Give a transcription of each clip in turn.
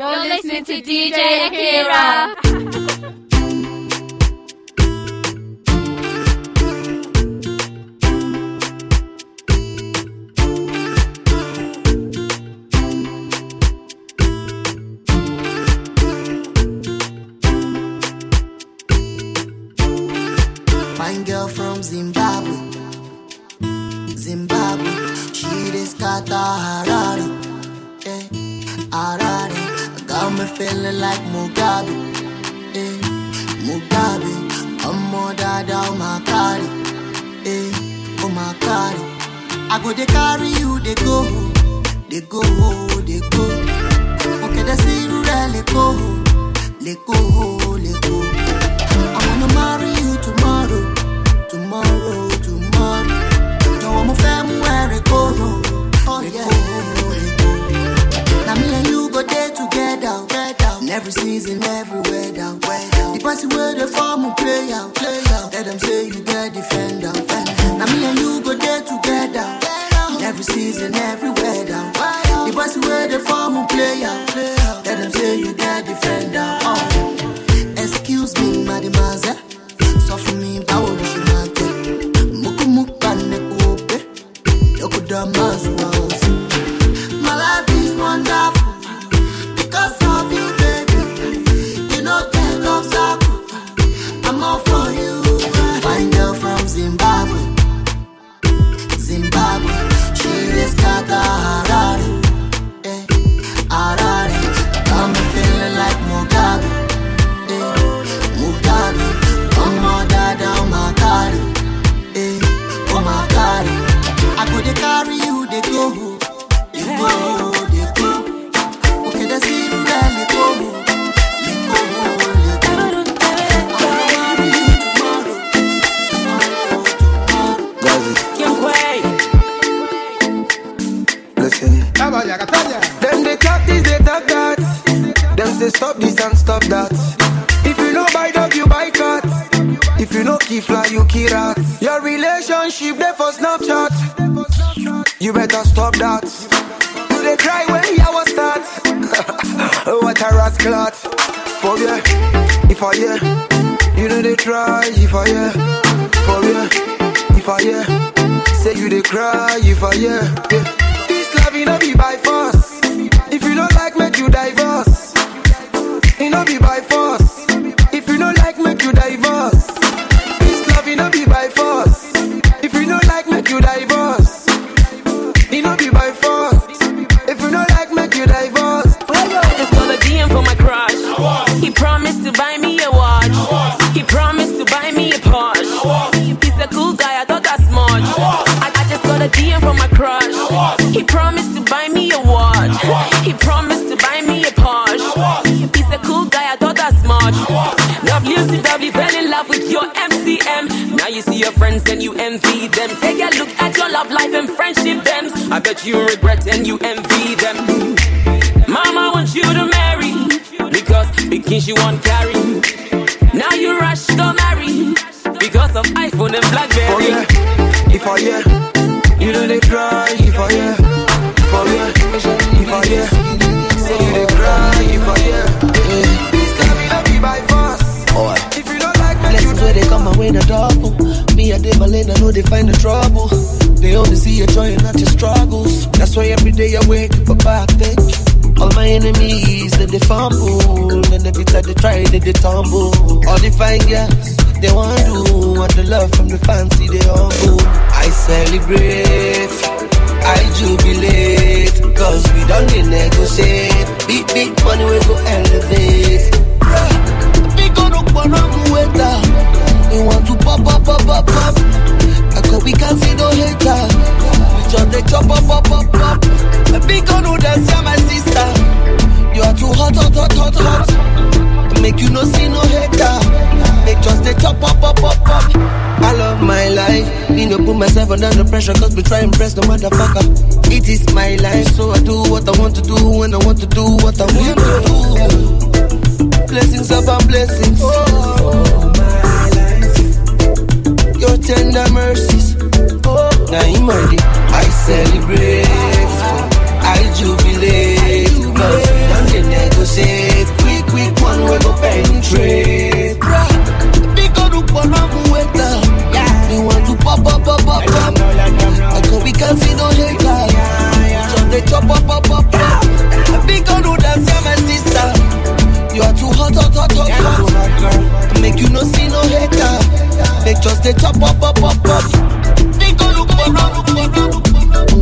You're listening to DJ Akira. There for Snapchat. You better stop that. Do they cry when the hour start? what a rascal. For yeah, if I yeah, you know they try. If I yeah, for yeah, if I yeah, say you they cry. If I yeah, yeah. This love you know be by force. If you don't like, make you divorce. It no be by force. DM from my crush. He promised to buy me a watch. He promised to buy me a Porsche. He's a cool guy, I thought that's much. WCW fell in love with your MCM. Now you see your friends and you envy them. Take a look at your love life and friendship them. I bet you regret and you envy them. Mama wants you to marry because because she won't carry. Now you rush to marry because of iPhone and BlackBerry. yeah, if I yeah, you know they cry. If I yeah, for yeah, if I yeah, say you they cry. If I yeah, this no be by force. Alright. If you don't like, you Blessings where they come my way, the double. Me, I did my I know they find the trouble. They only see your joy and not your struggles. That's why every day I wake up a backbench. All my enemies, then they fumble. And every time they try, they, they tumble. All the fine girls, they want do. Want the love from the fancy, they humble. I celebrate, I jubilate. Cause we done they negotiate. Big, big money, we go elevate. Big on on. They want to pop, pop, pop, pop, pop. I go, we can't see no hater. We just they chop, pop, pop, pop, pop. Big on who dance, yeah, my sister. You are too hot, hot, hot, hot, hot. Make you no see no hater. Make just they chop, pop, pop, pop, pop. I love my life. Me no put myself under the pressure, cause we try and press no motherfucker. It is my life, so I do what I want to do when I want to do what I want to do. Blessings upon blessings. Oh, my life. Your tender mercies. Oh, now in my day, I celebrate. I jubilate. Cause mmanụ penetrate, pentre Biko dukpo n'ọgwụ weta We want to pop up up up up Cause we can see no hater Just they chop up up up up Biko do dance yeah. My sister You are too hot hot hot hot hot Make you no see no hater They just they chop up up up up Biko dukpo n'ọgwụ weta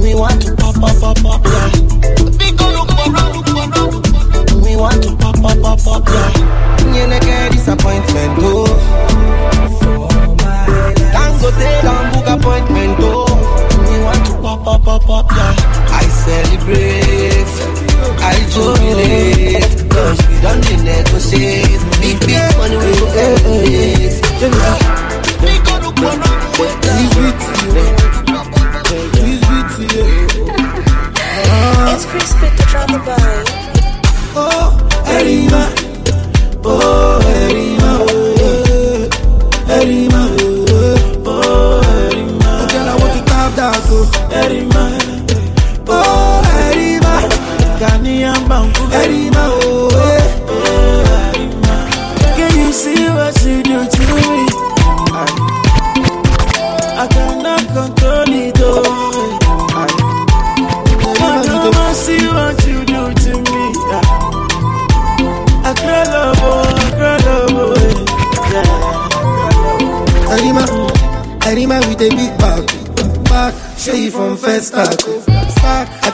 We want to pop up up up up Biko dukpo n'ọgwụ weta We want to pop, pop, yeah. You never get disappointment, oh. For my life. Dangote don't book appointment, oh. We want to pop, pop, pop, pop, yeah. I celebrate, I jubilate, cause we done the negotiate. Big, big money we go elevate. Eh, eh, eh. We go look for run, It's crispy to drop the ball. Oh, Erima.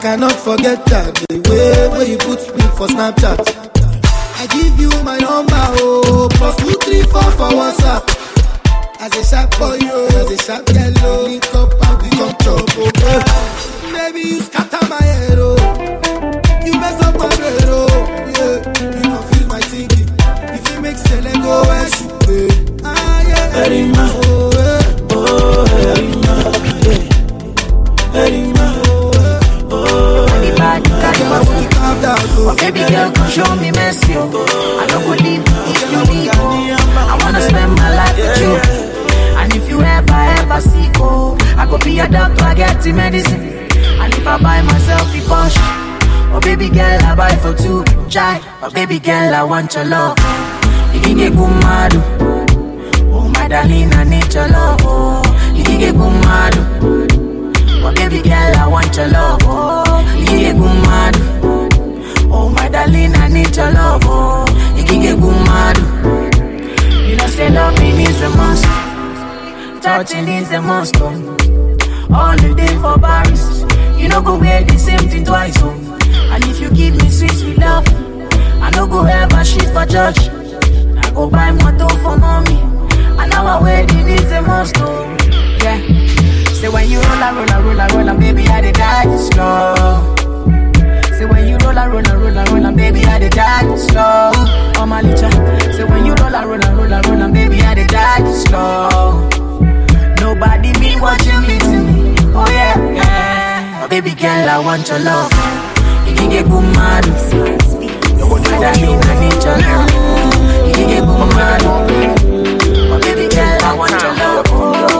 Cannot forget that. The way where you put me for Snapchat. I give you my number, oh, plus two, three, four for WhatsApp. As a sharp boy, oh, as a sharp girl, oh, link up and we come chop, oh. Baby, you scatter Chai, oh baby girl, I want your love. You can get mad. Oh my darling, I need your love. Oh, you can get mad. Oh baby girl, I want your love. Oh, you can get mad. Oh my darling, I need your love. Oh, you can get mad. You know say loving is a must, touching is a must. Oh. All the day for Paris, you know go wear the same thing twice. Oh. And if you give me sweet sweet love, no go ever shit for church. I go buy motor for mommy, and our wedding is a must. Oh. Yeah. Say when you roll and roll and roll and roll and baby I dey die slow. Say when you roll and roll and roll and roll and baby I dey die slow. Oh my licha. Say when you roll and roll and roll and roll and baby I dey die slow. Nobody mean what you to me. Oh yeah, yeah. Oh baby girl I want your love. You can get good mad. My darling I want to know.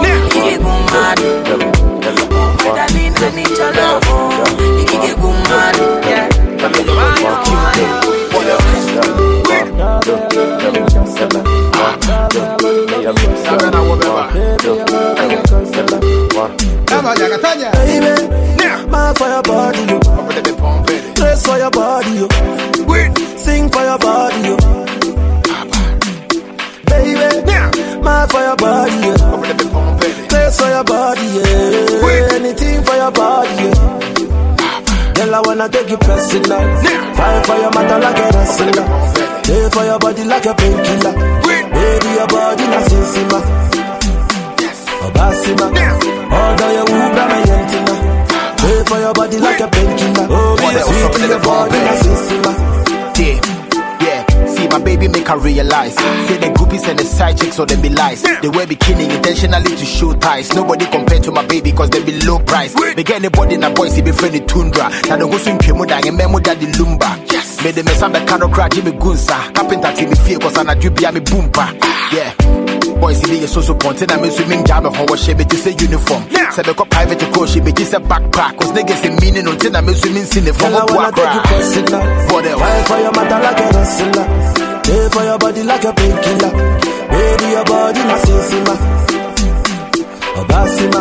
You get a good man. I need your love. You can get good mad. Oh baby girl I want your love. You can get good mad. My darling I need your love. You can get good mad. Yeah. Baby, mad for your body, yo. Dress for your body, yo. Sing for your body, yo. Baby, mad for your body, yo. Dress for your body, yeah. Anything for your body, yeah. Girl, I wanna take you personal. Fight for your matter like a wrestler. Lay for your body like a painkiller. Baby, your body na sinsima. Obasima. Although you whoop, I'm a yentina. For your body like a painkiller. Oh, be sweet to your body na sinsima. Yeah, yeah. See my baby make her realize. Say the groupies and the side chicks or them be lies. They wear bikini intentionally to show ties. Nobody compared to my baby cause they be low price. They get anybody na boys, he be friendly tundra. Now the host in Kemuda and memo daddy lumba. Yes. Made the mess on the cano crack Jimmy Gunsa. Carpenter team me fear cause I'm a drip me boompa. Ah. Yeah. Boys, he be a so ponte na me swimming jam ho wa shebe to say uniform. Be ko private coach she be just a backpack cause niggas in meaning until na me swimming sin from Girl, I a wanna take you cry. personal. What else? Fight for your matter like a wrestler. Lay for your body like a painkiller. Baby, your body na sinsima. Obasima.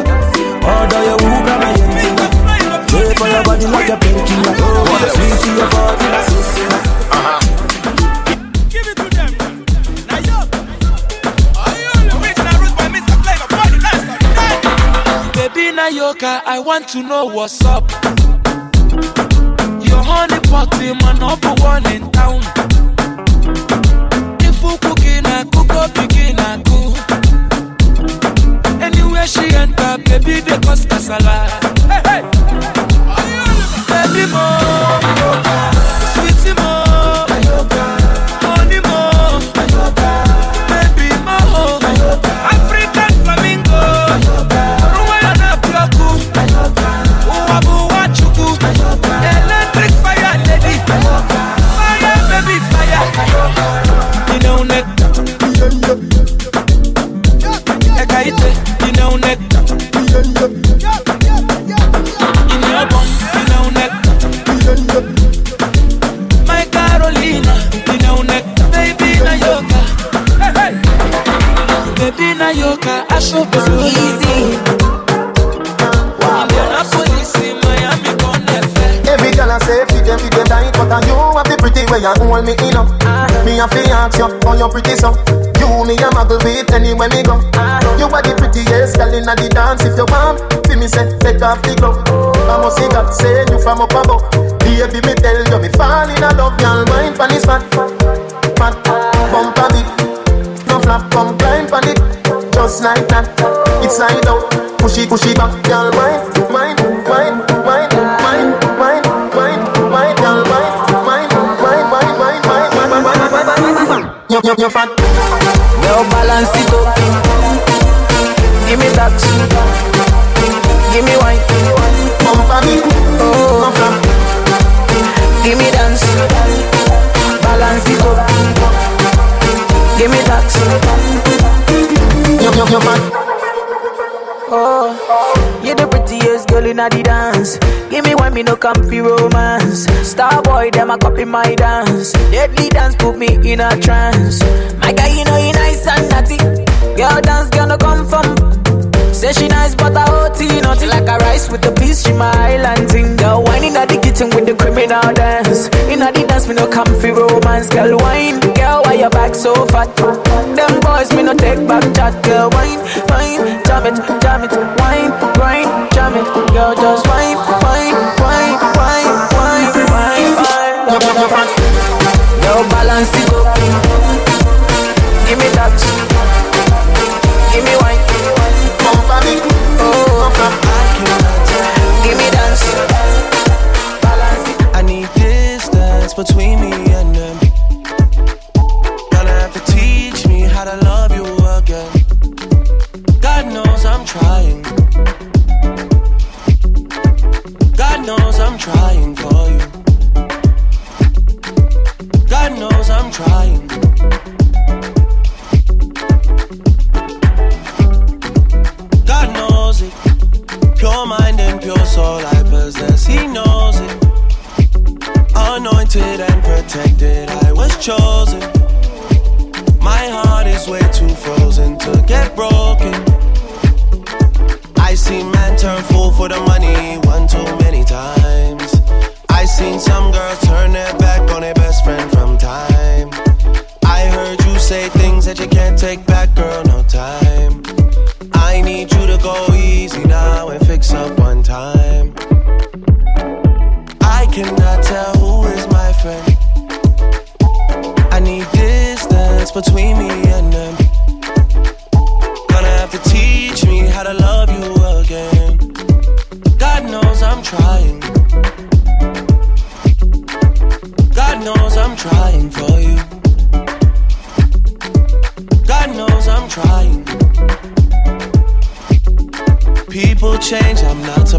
Although you whoop, I'm a yentina. Lay for your body like a painkiller. Sweet to your body na sinsima. Give Nayoka, I want to know what's up. Your honey pot in my number one in town. If you cooking, I cook up, begin, I cook. Anywhere she enter, baby, they cause casala. Hey, hey. Baby, more. Way you hold me in up. Me a fi ask you, how you pretty so? You me a muggle with anywhere me go. You are the prettiest girl inna the dance. If you want, fi me say take off the glove. I must see God say you from up above. Baby me tell you me fall in love, y'all mind pon this fat, fat, bumper beat. No flap, come climb pon it just like that. It's slide out, push it, push it back, girl. Wine, wine, wine, wine, wine, wine, wine, wine, girl. Wine, wine, wine, wine, wine, wine, wine, wine, wine, wine, wine, wine. You, you, you fat. Now balance it up. Give me that. Give me wine. Bump a beat. Oh, come from. Give me dance. Balance it up. Give me that you, you, you man. Oh, you're the prettiest girl in the dance. Give me one, me no comfy romance. Star boy, them a copy my dance. Deadly dance put me in a trance. My guy, you know you nice and naughty. Girl dance, gonna come from Say she nice, but I OT Nothing like a rice with the peas, she my island thing. Girl, wine in the kitchen with the criminal dance. In the dance, me no comfy romance. Girl, wine, girl, why your back so fat? Them boys, me no take back chat. Girl, wine, wine, jam it,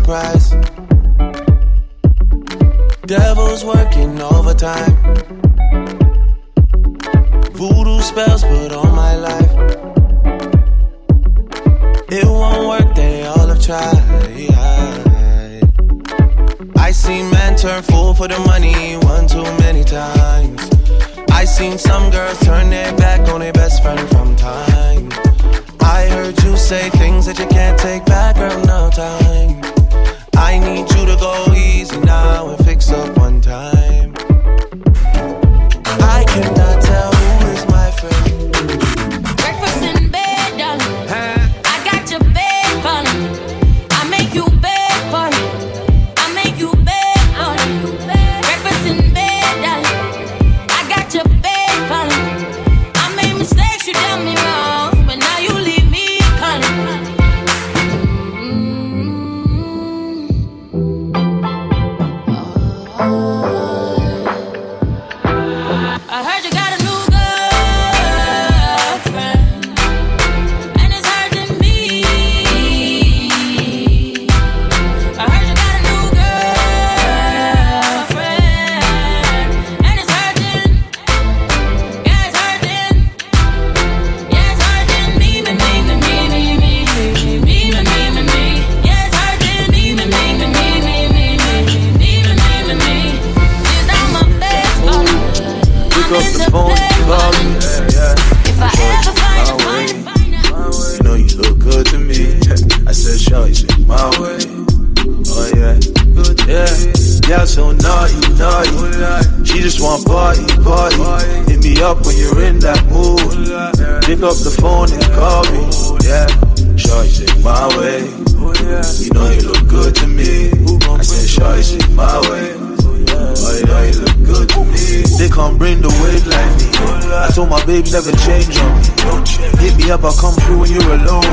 Surprised. Devil's working overtime. Voodoo spells put on my life. It won't work, they all have tried. I seen men turn fool for the money one too many times. I seen some girls turn their back on their best friend from time. I heard you say things that you can't take back, Told never change on me. Hit me up, I'll come through when you're alone.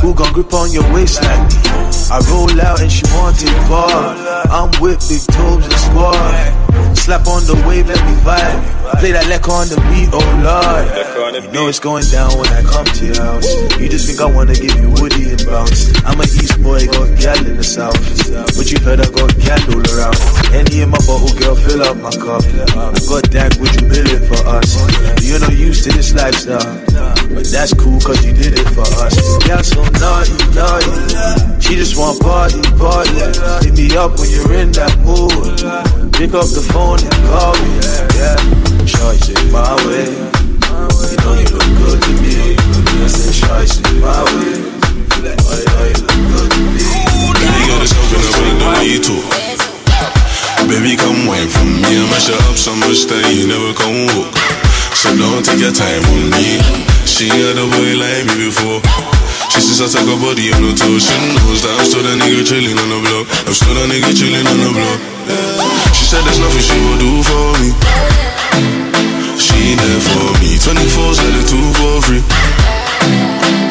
Who gon' grip on your waist like me? I roll out and she wanted bar. I'm with big toes and squad. Slap on the wave, let me vibe. Play that leck on the beat, oh lord. You know it's going down when I come to your house. You just think I wanna give you woody and bounce. I'm a East boy, got gal in the South. But you heard I got gal all around. Any in my bottle, girl, fill up my cup. I got that, would you bill it for us? You're not used to this lifestyle. But that's cool, cause you did it for us. Yeah, so naughty, naughty. She just want party, party. Hit me up when you're in that mood. Pick up the phone and call me. Yeah, sure, take my way. You know you look good to me. I said, sure, take my way. Oh, yeah, you look good to me. Baby, got this open up the way you talk. Baby, come wine from me. I mash up so much that you never come walk. So don't take your time on me. She had a boy like me before. She says I take her body on the toes. She knows that I'm still that nigga chilling on the block. I'm still that nigga chilling on the block. She said there's nothing she will do for me. She there for me. 24 said it two for free.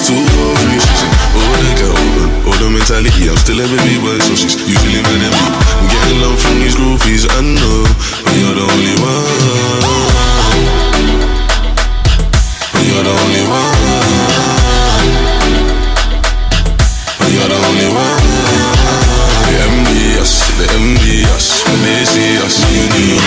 Two for free. She said, oh, they get open. Oh, the mentality. I'm still a baby boy, so she's usually mad at me. I'm getting love from these groupies. I know, but you're the only one. You're the only one. You're the only one. You. You.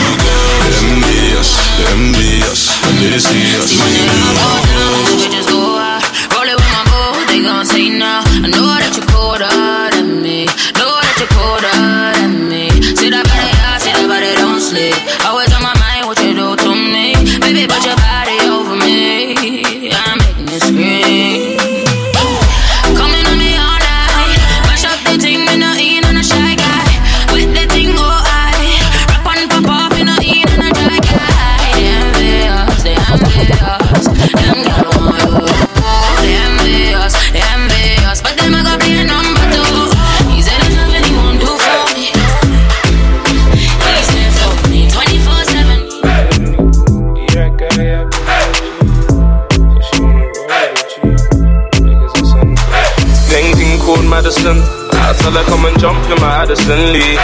Just go out, roll it with my boo, they gon' say now. I know that you're colder than Madison. I tell her come and jump in my Addison Lee.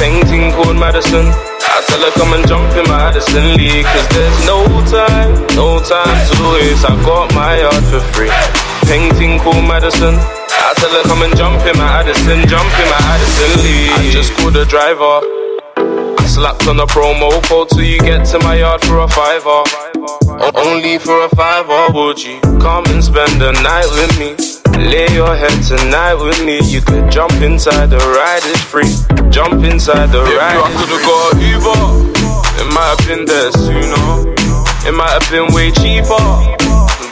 Painting called Madison. I tell her come and jump in my Addison Lee. Cause there's no time, no time to waste. I got my yard for free. Painting called Madison. I tell her come and jump in my Addison, jump in my Addison Lee. I just called the driver. I slapped on a promo code till you get to my yard for a fiver. Only for a fiver, would you come and spend the night with me? Lay your head tonight with me. You could jump inside the ride, it's free. Jump inside the ride. I could've got Uber. It might have been there sooner. It might have been way cheaper,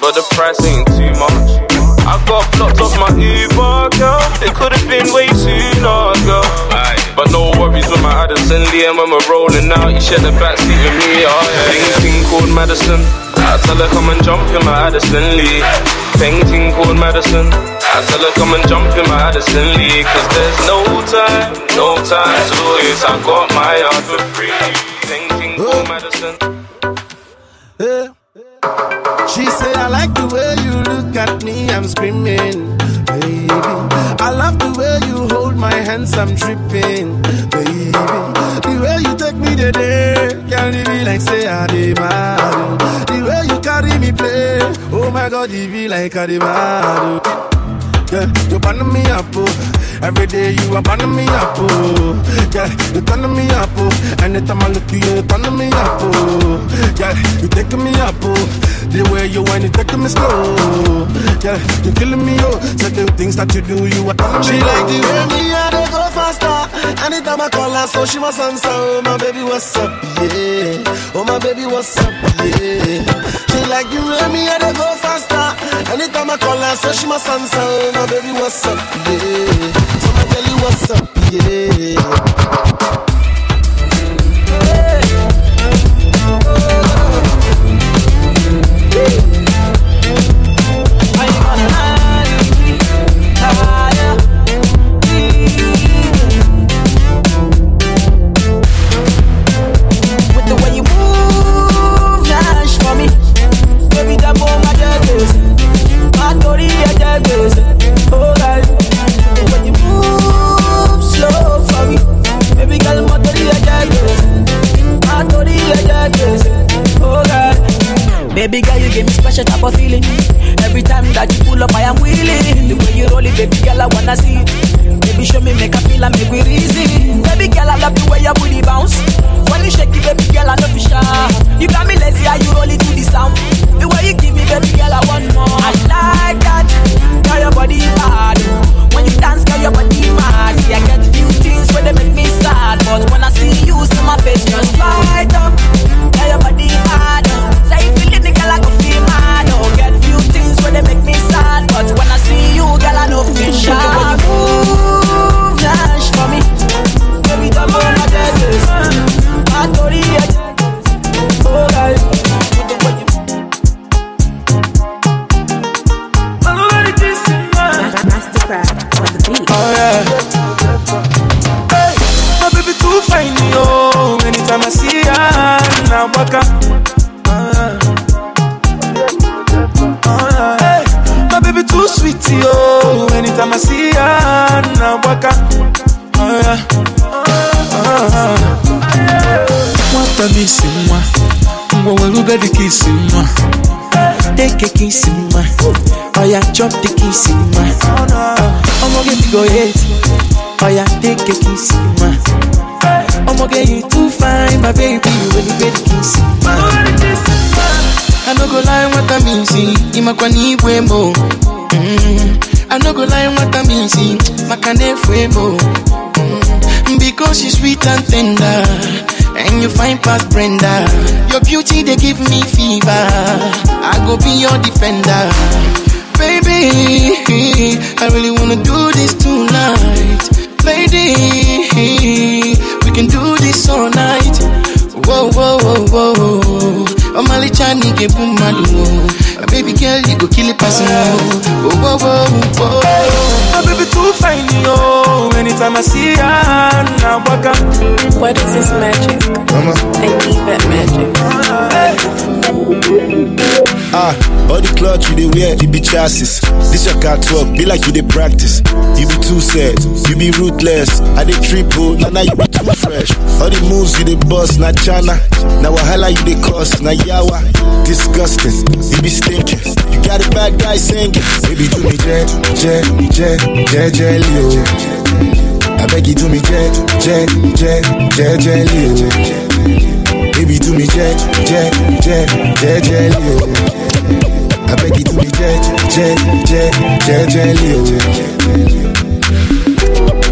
but the price ain't too much. I got blocked off my Uber, girl. It could have been way sooner, girl. But no worries with my Addison Lee, and when we're rolling out, you share the backseat with me. Oh yeah. Painting called Madison. I tell her come and jump in my Addison Lee. Painting called Madison. I tell her come and jump in my Addison Lee. Cause there's no time, no time to waste. I got my yard for free. Painting called Madison. Yeah. She said, I like the way you look at me, I'm screaming, baby. I love the way you hold my hands, I'm tripping, baby. The way you take me today, can't leave me like say I. The way you carry me play, oh my God, it be like I. Yeah, you burn me up, oh. Every day you are burning me up, oh. Yeah, you turn me up, oh. Anytime I look at you, you turn me up, oh. Yeah, you taking me up, oh. The way you want it, taking me slow. Yeah, you're killing me, oh. Certain things that you do, you are telling She me. like the way me and they go faster. Anytime I call her, so she must answer. Oh my baby, what's up? Yeah. Oh my baby, what's up? Yeah. She like the way me and they go faster. Anytime I call her, so she answer. Oh my baby, what's up? Yeah. So tell you what's up? Yeah. With were ube dị ka isi nwa take ka isi nwa oya chop dị ka isi nwa ọmọ gị bigo het oya take ka isi nwa ọmọ get you too fine my baby were ube dị ka isi nwa I no go lie nwata m isi ịmakwa na igwe mo. Mm. I no go lie nwata m isi maka na efu emo Mm. because you sweet and tender and you fine past Brenda. Your beauty they give me fever. I go be your defender, baby. I really wanna do this tonight, lady. We can do this all night. Whoa, whoa, whoa, whoa. Oh, Mali Chani boom, My baby girl, you go kill it, person. Whoa, whoa, whoa, whoa. Yo. Anytime I see her, now waka. What is this magic? Mama. I need that magic. Ah, all the clothes you dey wear, you be chassis. This your car talk, be like you dey practice. You be too sad, you be ruthless. I dey triple, now now you be too fresh. All the moves you dey bust, na chana. Now wahala you dey cause, na yawa. Disgusting, you be stinking. You got a bad guy singing. Baby do me jet, jet, jet, jet, jelly, oh. I beg you do me jet, jet, jet, jet, jelly, oh. Baby do me jet, jet, jet, jet, jelly, oh. I beg you do me jet, jet, jet, jet, jelly, oh.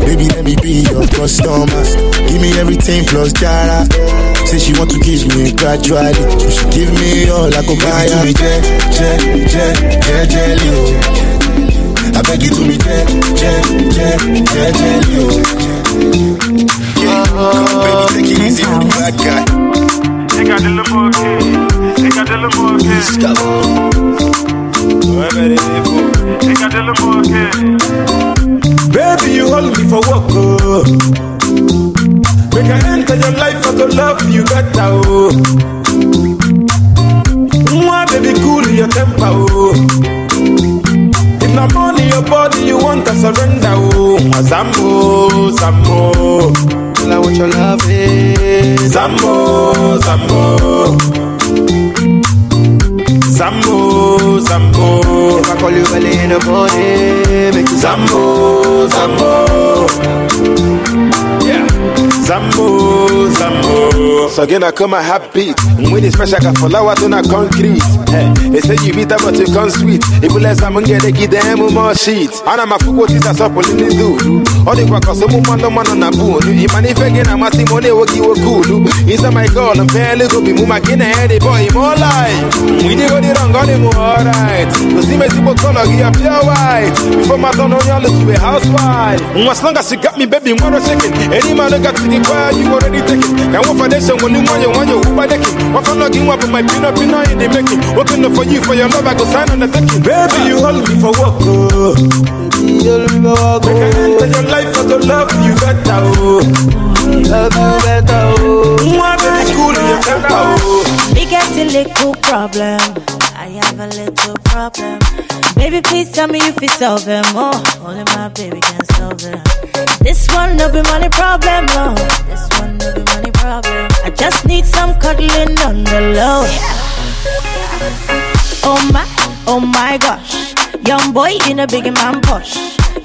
Baby, let me be your customer. Give me everything plus jara. Say she want to kiss me gradually. She give me all I go buy. her. Do me jet, jet, jet, jet, jelly, oh. I beg you to me jet, jet, jet, jet, jelly, oh. Yeah, come baby, take it easy with the bad guy. Baby, you hold me for work, oh. Make I enter your life, I go love you better, oh. Mwah, baby, cool your temper, oh. If not money, your body, you want to surrender, oh. Zambo, Zambo. Tell her what your love is. Zambo, Zambo. Zambo, Zambo. If I call you early in the morning, So again, I come a happy. When it's special, I got out on a concrete. Hey, they say you beat up, but you come sweet. If you let someone get a give them more sheets. And I'm a fool, this is a supple in the do. All the work, so move on the man on a boon. If man, if again, I'm a Simone, what you were cool. Inside my girl, I'm barely go be move my and the boy, more life. We did go the wrong, got him alright. You see me, people color, he a pure white. Before my son, on y'all, look to a housewife. As long as you got me, baby, one second. Any man who got to the choir, you already take it. And what this, when you want you want you, who by the king? What for logging up with my pin up, in the making? Working for you, for your love, I go sign on the decking. Baby, you hold me for work, oh. Baby, you hold me for work, oh. Make I enter your life, I go love you better, oh. Love you better, oh. Mwah, baby, cool in your temper, oh. We get a little problem. I have a little problem. Baby, please tell me if it's them. Oh, only my baby can solve them. This one no be money problem, no. This one no be money problem. I just need some cuddling on the low. Oh my, oh my gosh. Young boy in a big man push.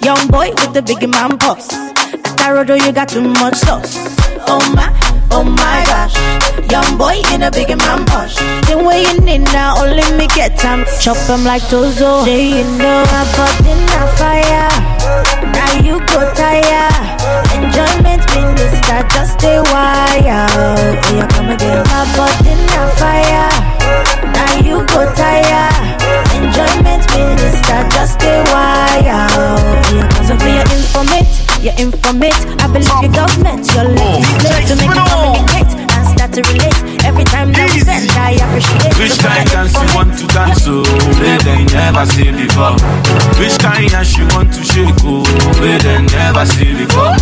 Young boy with the big man pulse. At Tarodo, oh, you got too much sauce. Oh my, oh my gosh. Young boy in a big man push. The way you need now, oh, only me get time. Chop him like Tozo. Say you know bought in a fire. Now you go tire. Enjoyment minister, just stay wild. Oh, yeah, come again. Bought in a fire. Your informate. I believe your government, your legislate to make you communicate and start to relate. Every time that we spend, I appreciate. Which So kind dance you want to dance oh, where they never see before? Which kind ass you want to shake oh, where they never see before?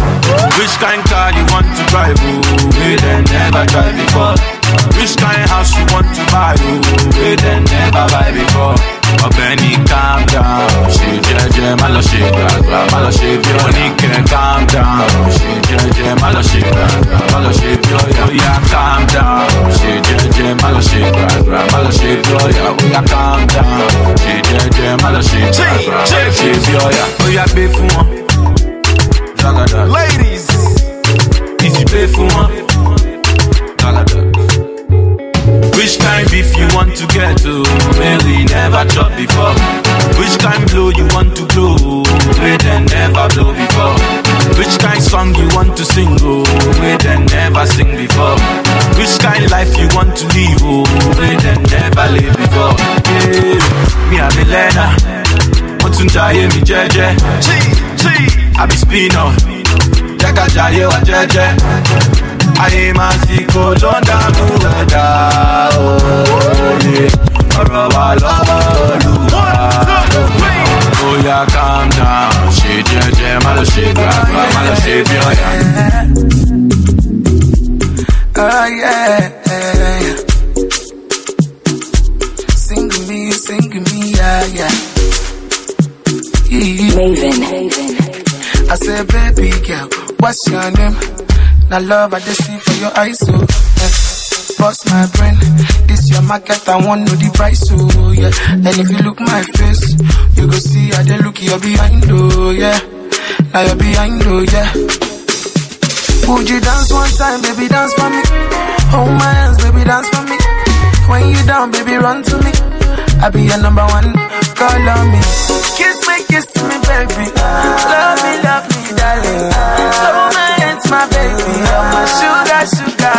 Which kind car you want to drive oh, where they never drive before? Which kind house you want to buy oh, where they never buy before? Ọ̀gbẹ́ni calm down, ṣe jẹ́jẹ́ má lọ ṣe gbàgbà, má lọ ṣe bí calm down, ṣe jẹ́jẹ́ má lọ ṣe gbàgbà, má lọ ṣe bí ọ̀yà. Calm down, ṣe jẹ́jẹ́ má lọ ṣe gbàgbà, má lọ ṣe bí ọ̀yà. Calm down, ṣe jẹ́jẹ́ má lọ ṣe gbàgbà, ṣe bí ọ̀yà. Gbé fún wọn. Ladies, ìjì gbé fún wọn. Which kind beef you want to get to? Where we never chop before. Which kind blow you want to blow? Where they never blow before. Which kind song you want to sing? Oh, where they never sing before. Which kind life you want to live? Oh, where they never live before. Yeah, me a learner. Mo tún jayé mi jẹ́jẹ́. Àbí spinner. Jẹ́ ká jayé wa jẹ́jẹ́. Ayé máa sì kó ló ń dààmú ẹ̀dá òye ọ̀rọ̀ wa lọ́wọ́ olùwà bóyá calm down ṣe jẹ́jẹ́ má lọ ṣe gbàgbà má lọ ṣe bí ọ̀yà. Oh yeah, yeah, yeah. Sing me, sing me, yeah, yeah. Maven. I said, baby girl, what's your name? Now love I just see for your eyes, so yeah. Bust my brain, this your market, I want know the price, so yeah. And if you look my face, you go see how they look you're behind, oh yeah. Now you're behind, oh yeah. Would you dance one time, baby, dance for me? Hold my hands, baby, dance for me. When you down, baby, run to me. I be your number one, call on me. Kiss me, kiss me, baby. Love me, love me, darling. Hold my baby. You're my sugar, sugar.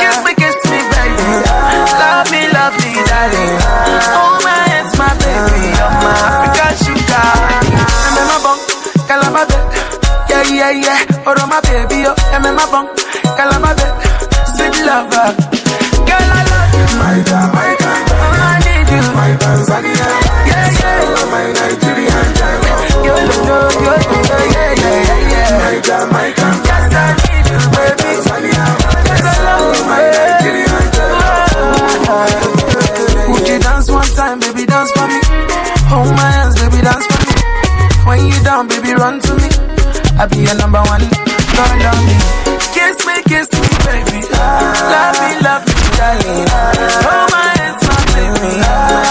Kiss me, kiss me, baby. Love me, love me, darling. Hold my hands, my baby. You're my African sugar. I'm in my bunk, girl, bed. Yeah, yeah, yeah. Oh, my baby, oh, I'm in my bunk, girl, bed. Sweet lover. Girl, I love you. My God, my God. Oh, I need you. My Tanzania. Yeah, yeah. My Nigerian. Yo, yo, yo, yo, yeah, yeah, yeah, yeah. My you, baby. I love you. Would you dance one time, baby, dance for me? Hold my hands, baby, dance for me. When you down, baby, run to me. I be your number one, me. Kiss me, kiss me, baby. Love me, love me, darling. Hold my hands, my baby.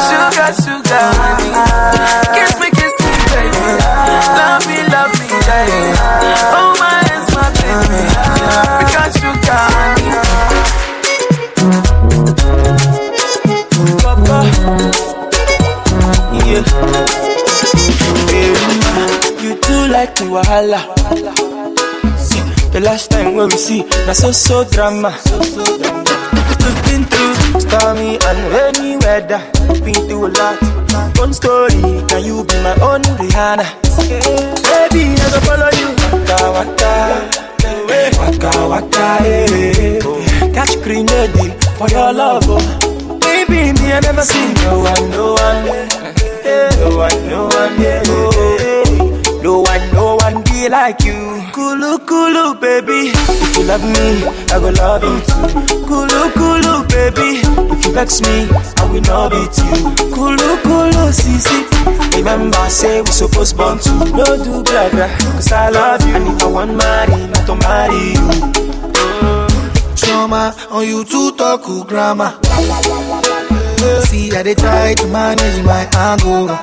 Sugar, sugar, honey. Wahala. See, the last time when we see, na so so drama. We've been through stormy and rainy weather. Been through a lot. One story, can you be my own Rihanna? Baby, I go follow you. Waka waka, waka waka, eh. Catch grenade for your love, oh. Baby, me I never seen no one, no one, eh. no one, no one, yeah. oh. No one, no one be like you. Kulu kulu, baby. If you love me, I go love you too. Kulu kulu, baby. If you vex me, I will not beat you. Kulu kulu, sisi. Remember, say we supposed born to no do blah blah. Cause I love you, and if I want marry, not to marry you. Trauma on you to talk to grammar. See, I they try to manage my anger.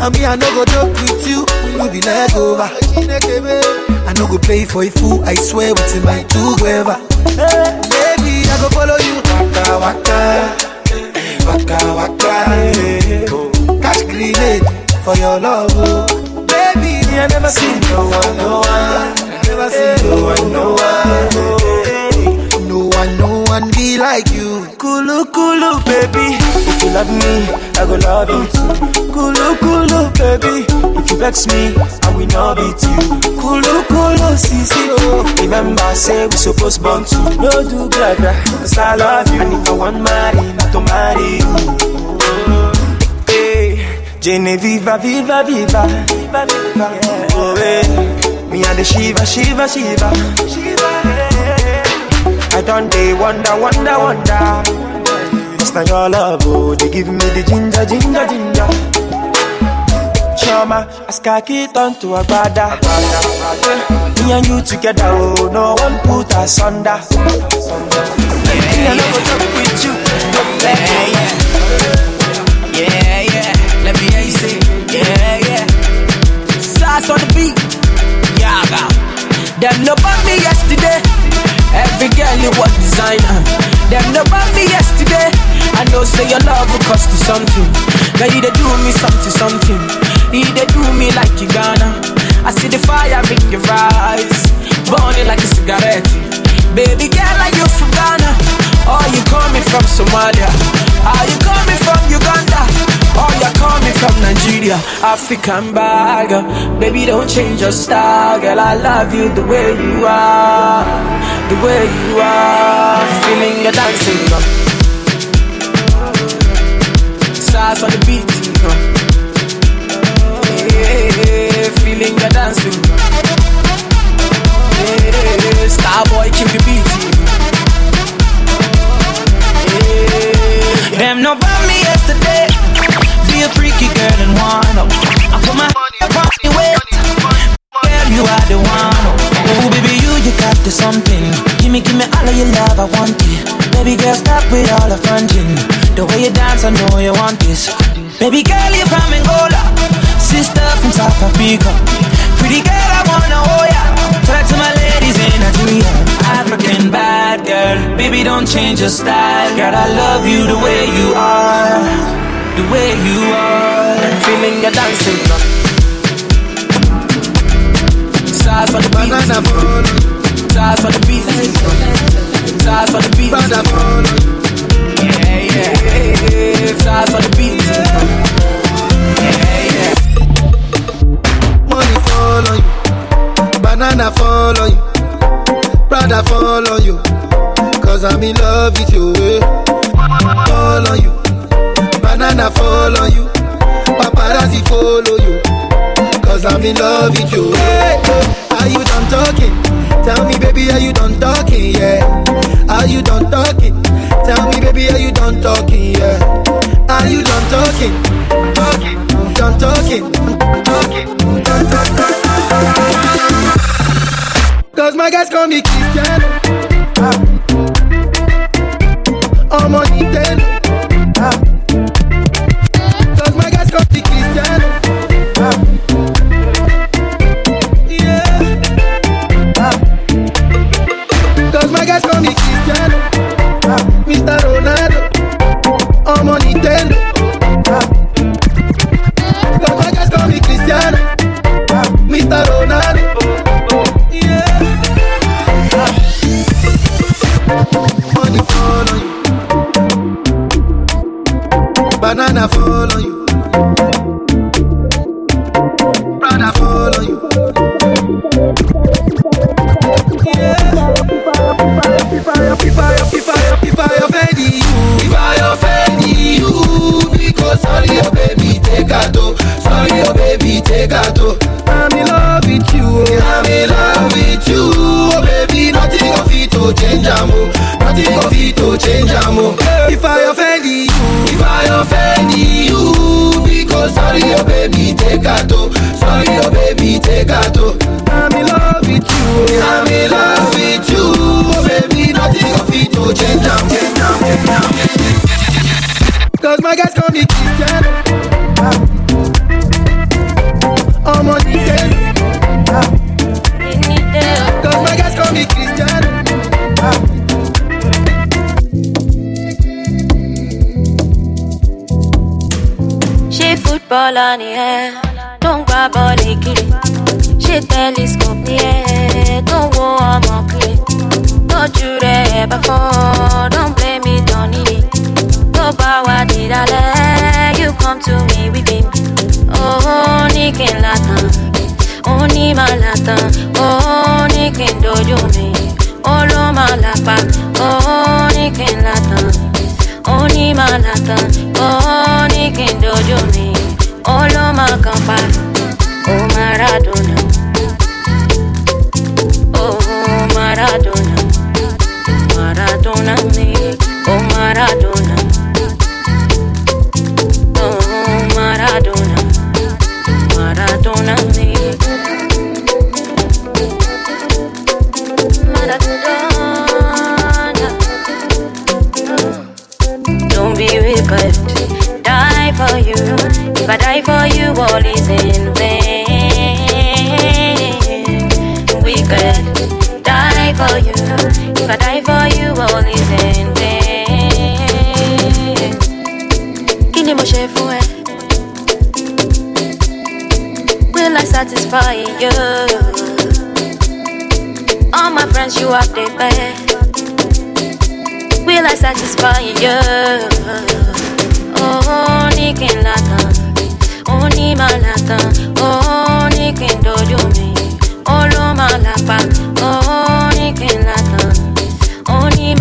I mean, I no go joke with you, we be leg over. I no go play for a fool, I swear within my two gueva. Hey, baby, I go follow you. Waka waka, waka waka. eh. Catch grenade for your love, oh. baby. I never seen no one, no one. I never seen no one, no one. oh. One, be like you. Kulu kulu, baby. If you love me, I go love you too. Kulu kulu, baby. If you vex me, I will not beat you. Kulu kulu, sisi oh. Remember, say we supposed born to no do blah. Cause I love you, and if I want marry, not to marry you. Hey, Genevieve, viva, viva, viva, viva. Oh, hey. Me and the Shiva, Shiva, Shiva, Shiva. I don't day wonder, wonder, wonder. Cause now your love, oh, they give me the ginger, ginger, ginger. Chama, as kaki turn to a brother. Me and you together, oh, no one put us under. Me and I go with you, don't. Yeah, yeah. Let me hear you say, yeah, yeah. Sauce on the beat, yaga. Them no me yesterday. Every girl you was designer. Uh. Them no bought me yesterday. I know say your love will cost you something. Now you they do me something, something. You they do me like you gonna. I see the fire in your eyes, burning like a cigarette. Baby girl, are you from Ghana? Or you coming from Somalia? Are you coming from Uganda? Oh, or you coming from Nigeria? African bagger. Uh. Baby, don't change your style, girl. I love you the way you are, the way you are. Feeling your dancing, no. Stars on the beat, no. Yeah, feeling your dancing. Yeah, Starboy, kill the beat. Yeah. Them no bought me yesterday. Be a freaky girl and wanna. I put my up. Girl, you are the one. Oh, baby, you, you got the something. Give me, give me all of your love, I want it. Baby girl, stop with all the fronting. The way you dance, I know you want this. Baby girl, you're from Angola. Sister from South Africa. Pretty girl, I wanna hold ya. Talk to my ladies in Nigeria. African bad girl. Baby, don't change your style. Girl, I love you the way you are. The way you are. Feeling your dancing. no. Stars on the. Banana Stars on the beat. Stars on the beat. Yeah, yeah. Stars on the beat. Yeah, yeah. Money fall on you, banana fall on you, Prada fall on you, cause I'm in love with you. Eh. Fall on you, banana fall on you, paparazzi follow you, cause I'm in love with you. Eh. Are you done talking? Tell me, baby, are you done talking? Yeah. Are you done talking? Tell me, baby, are you done talking? Yeah. Are you done talking? Talking, done talking, talking. Cause my guys call me Cristiano. Ah. I'm on my guys call me Cristiano. ọmọ nìkẹ́. Cause my guys call me Cristiano. ṣé footballer ni ẹ tó ń gbá bọ́ọ̀lì kiri ṣé telescope ni ẹ tó ń wo ọmọ kiri lójú rẹ̀ bá fọ́ don't wà dídálẹ̀ you come to me weeping oh ní kí n látàn ó ní máa látàn ó ní kí n dojú mi ó ló máa lápá ó ní kí n látàn ó ní máa látàn ó ní kí n dojú mi ó ló máa kàn pa ó maradona ó maradona maradona mi ó maradona If I die for you, all is in vain. Wicked. Die for you. If I die for you, all is in vain. Kí ni mo? Will I satisfy you? All my friends, you are the best. Will I satisfy you? Oh, oh, oh ní kí n látàn, ó ní látàn, ó ní kí n dojú máa lápá, ní kí n látàn, ó ní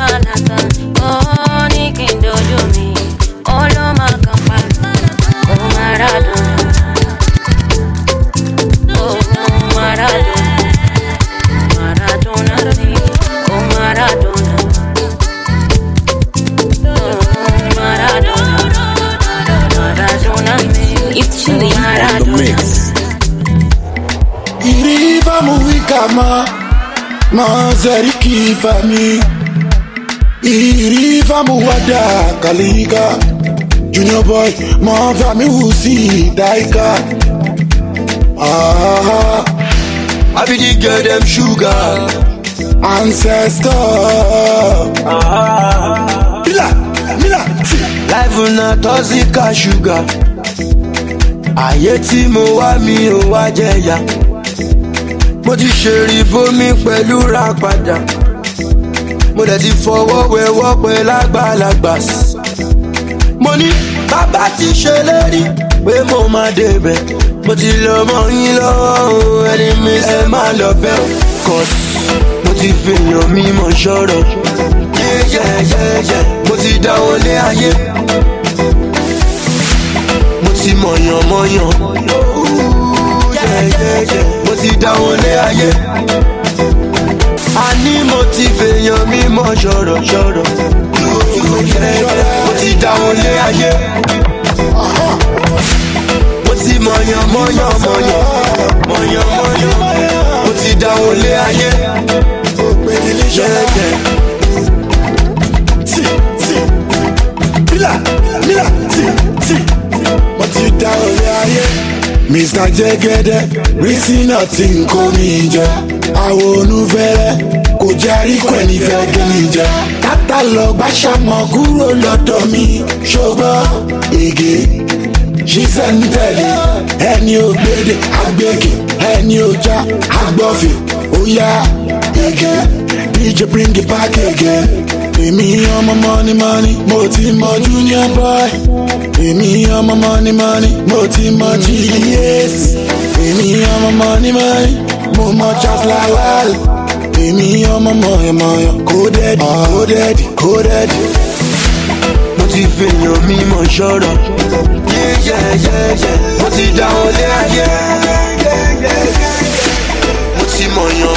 muikama Mazari kifami Iriva muwada kaliga. Junior boy Mava mi usi daika. Ah I be the girl them sugar. Ancestor. Mila Mila Life na toxic sugar. Ayé tí mo wá mi ò wá jẹyà mo ti ṣèrì bómi pẹ̀lú ra padà. Mo dẹ̀ ti fọwọ́ wẹwọ́ pẹ̀ lágbàlagbà. Mo ní bàbá ti ṣèlérí pé mo máa débẹ̀. Mo ti lọ mọ yín lọ́wọ́ ẹni mi ẹ máa lọ bẹ́ o. Cos mo ti fèèyàn mímọ̀ ṣọ́rọ̀ yẹ́yẹ́yẹ́yẹ́ mo ti dáwọ́ lé ayé. Mo ti mọ̀yàn mọ̀yàn yẹ́yẹ́yẹ́ mo ti dáwọ́ lé ayé. Àní mo ti fèèyàn mímọ̀ ṣọ̀rọ̀ ṣọ̀rọ̀ mo ti dáwọ́ lé ayé. Mo ti mọ̀yàn mọ̀yàn mọ̀yàn mọ̀yàn mọ̀yàn mo ti dáwọ́ lé ayé. Yẹ́yẹ́. Mila, Mila, sí, sí mo ti dá orí ayé. Mr. Jẹ́gẹ́dẹ́ rísí náà tí n kó mi jẹ. Àwọn onúfẹ́rẹ́ kò járí pẹ̀lú fẹ́ gé mi jẹ. Tátà lọ gbàṣàmọ̀ kúrò lọ́dọ̀ mi. Ṣùgbọ́n ègé ṣiṣẹ́ ń tẹ̀lé. Ẹni ògbédè àgbègè, ẹni òjá àgbọ̀fẹ̀. Ó yá ègé, DJ bring it back again. Èmi ọmọ mọ́ni mọ́ni mo ti mọ junior boy. Èmi ọmọ mọ́ni mọ́ni mo ti mọ gs èmi ọmọ mọ́ni mọ́ni mo mọ Charles Lawal. Èmi ọmọ mọ̀yọ̀mọ̀yọ̀ kó dẹ́ẹ̀dì kó dẹ́ẹ̀dì kó dẹ́ẹ̀dì. mo ti fèèyàn mímọ̀ ṣọ́rọ̀ yẹ́yẹ́yẹ́yẹ́ mo ti dá olé ayé. Mo ti mọ̀yàn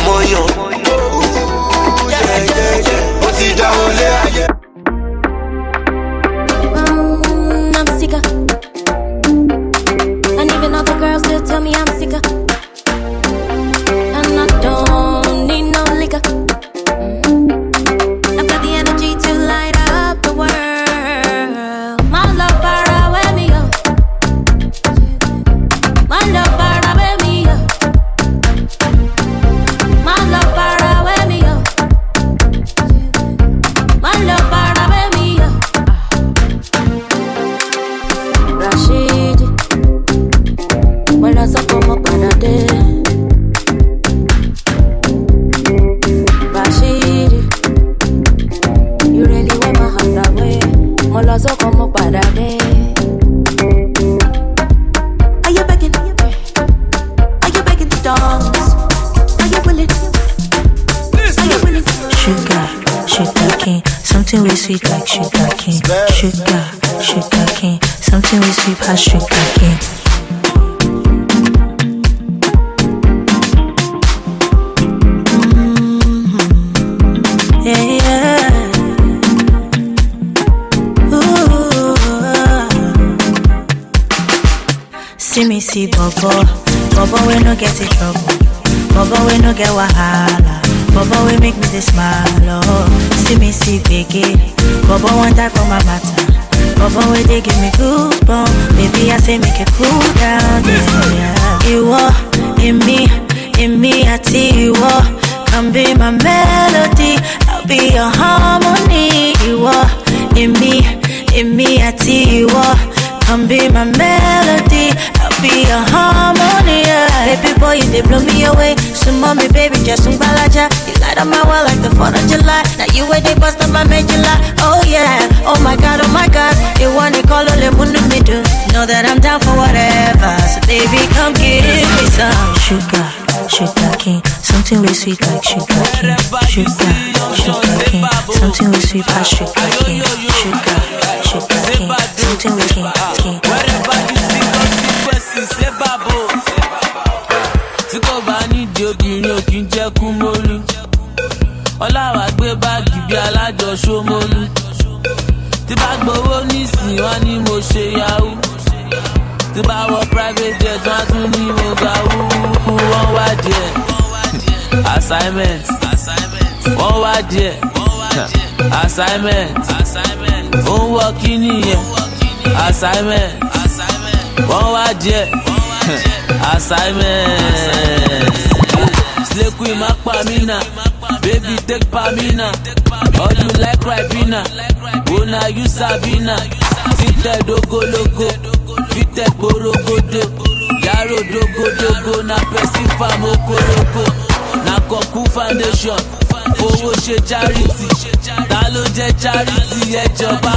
èmi àti ìwọ, come be my melody, I'll be your harmony. Ìwọ, èmi, èmi àti ìwọ. Come be my melody, I'll be your harmony. Yeah. Baby boy, you they blow me away. So mommy, baby, just some balaja. You light up my world like the 4th of July. Now you wait, they bust up my medulla. Oh yeah, oh my god, oh my god. You want to call all the me do. Know that I'm down for whatever. So baby, come give me some sugar, sugar cane. Something we sweet like sugar cane. Sugar, sugar cane. Something we sweet as sugar cane. Sugar, sugar cane. Something we cane, cane. Wherever you see consequences, say babo. Tí kò bá nídìí obìnrin ò kí ń jẹ́ kú mólú. Ọláwà gbé báàgì bí alájọ Ṣómólú. Tí bá gbowó nísìnyí wọ́n ní mo ṣe private jet wọ́n á tún ní. Wọ́n wá díẹ̀. Assignment. Wọ́n wá díẹ̀. Assignment. Ó ń wọ kí nìyẹn? Assignment. Wọ́n wá díẹ̀. Assignment. Slay queen má pa mí nà. Baby take pa mí nà. All you like Ribena. Wo na you Sabina. Fitẹ̀ dogologo. Fitẹ̀ gborogodo. Yàrá dogodogo na person farm okoroko. Na Kọ̀kú foundation. Fowó ṣe charity. Ta ló jẹ́ charity? Ẹjọba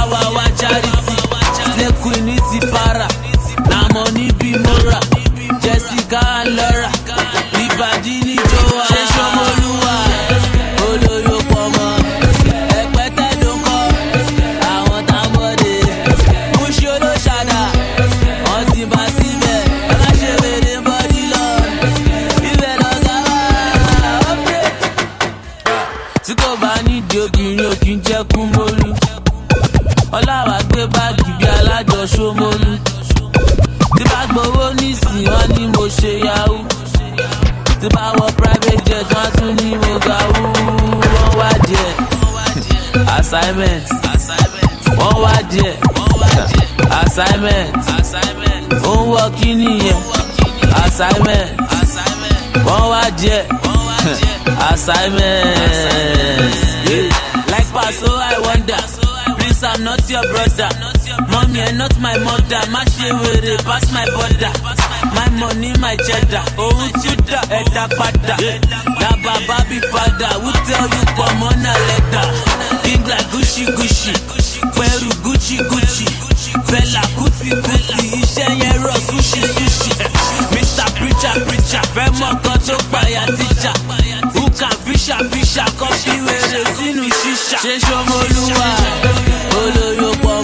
Assignment. Like Paso, I wonder. Please, I'm not your brother. Mommy, I'm not my mother. My shewere pass my border. My money, my cheddar. Oh, you da, ẹ̀dá padà. Da baba be father. Who tell you come on a letter? King like Gucci Gucci. Pẹ̀rù Gucci Gucci. Fẹlá Kuti Kuti. Iṣẹ́ yẹn rọ̀ sushi sushi. Preacher Preacher. Fẹ́ mọ̀ kan tó pààyà tíjà. Uka Fisher Fisher. Kọ́fí wèrè sínú ṣíṣà. Ṣé Ṣomolúwa? Olóyò pọ̀.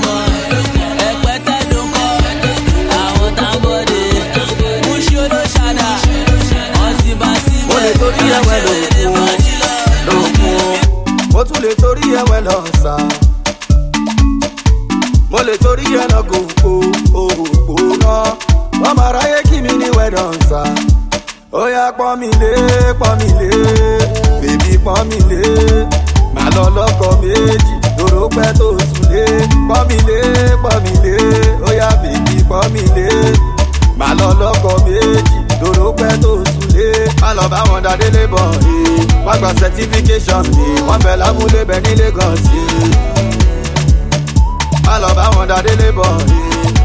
Certification mi, wọ́n bẹ̀ lábúlé bẹ̀ ní Lagos yìí. Má lọ bá wọn dá délé bọ̀ ẹ́.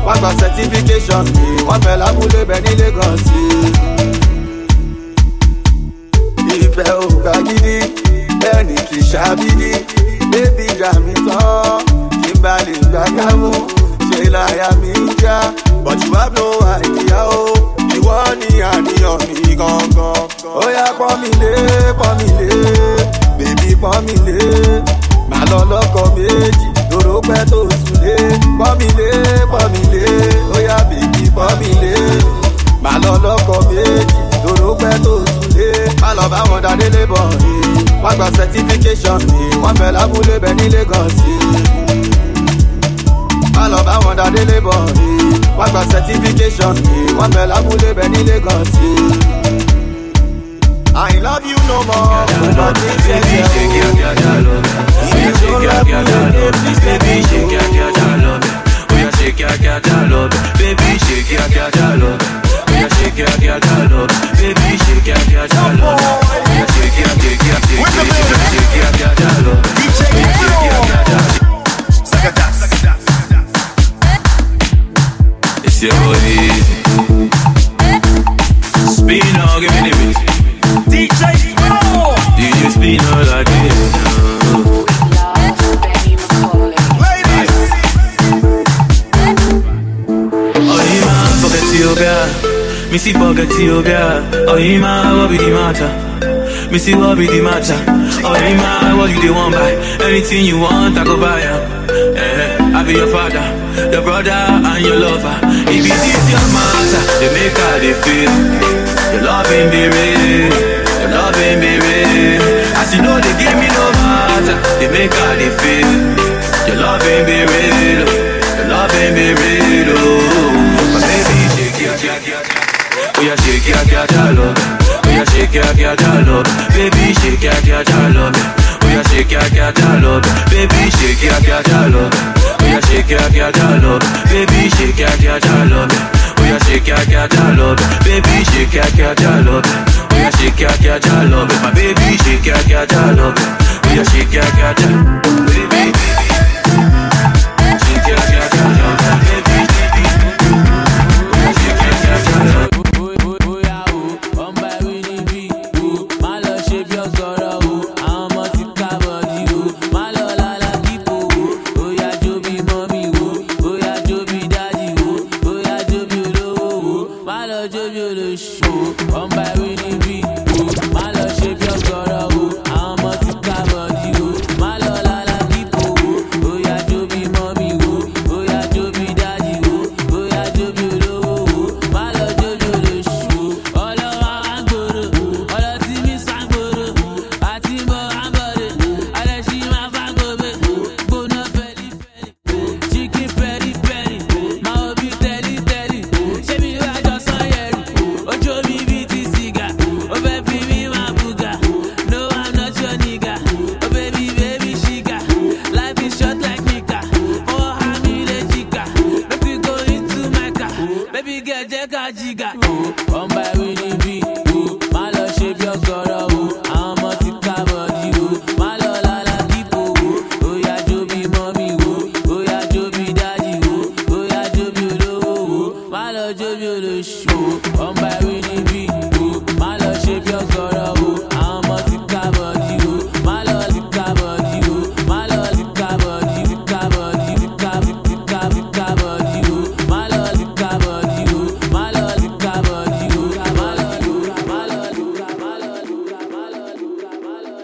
Wọ́n gba certification mi, wọ́n bẹ̀ lábúlé bẹ̀ ní Lagos yìí ìfẹ́ ò ká gidi ni kì í ṣàbídí bébí ìjà mi tán kí n bá lè gbà kámú ṣe láyà mi ń já? But you have no idea o. Ìwọ ni àníyàn mi gangan. Ó yá pọ́n mi lé pọ́n mi lé bèbí pọ́n mi lé màá lọ lọ́kọ̀ méjì lóró pẹ́ tó sùn lé pọ́n mi lé pọ́n mi lé ó yá bèbí pọ́n mi lé màá lọ lọ́kọ̀ méjì lóró pẹ́ tó sùn lé má lọ bá wọn dáadé lébọ̀ rí wọ́n gba certification ní wọ́n bẹ̀ lábúlé bẹ̀ ní Lagos yìí. má lọ bá wọn dáadé lébọ̀ rí wọ́n gba certification ní wọ́n bẹ̀ lábúlé bẹ̀ ní Lagos yìí. I love you no more. Ethiopia. Oh, man, what be the matter? Missy, what be the matter? Oh, man, what you they want buy? Anything you want, I go buy ya. Eh, I be your father, your brother, and your lover. If it is your matter, they make how they feel. Your loving be real, your loving be real. As you know, they give me no matter, they make how they feel. Your loving be real, your loving be real. Oh, my baby, shake shake your, your love. Oh yeah, shake your, your love. Baby, shake your, your love. Oh yeah, shake your, your love. Baby, shake your, your love. Oh yeah, shake your, your love. Baby, shake your, your love. Oh yeah, shake your, your love. Baby, shake your, your love. Oh yeah, shake your, your love. My baby, shake your, your love. Oh yeah, shake your, your baby.